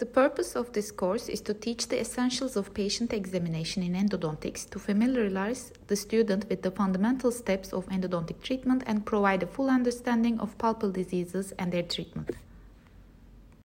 The purpose of this course is to teach the essentials of patient examination in endodontics to familiarize the student with the fundamental steps of endodontic treatment and provide a full understanding of pulpal diseases and their treatment.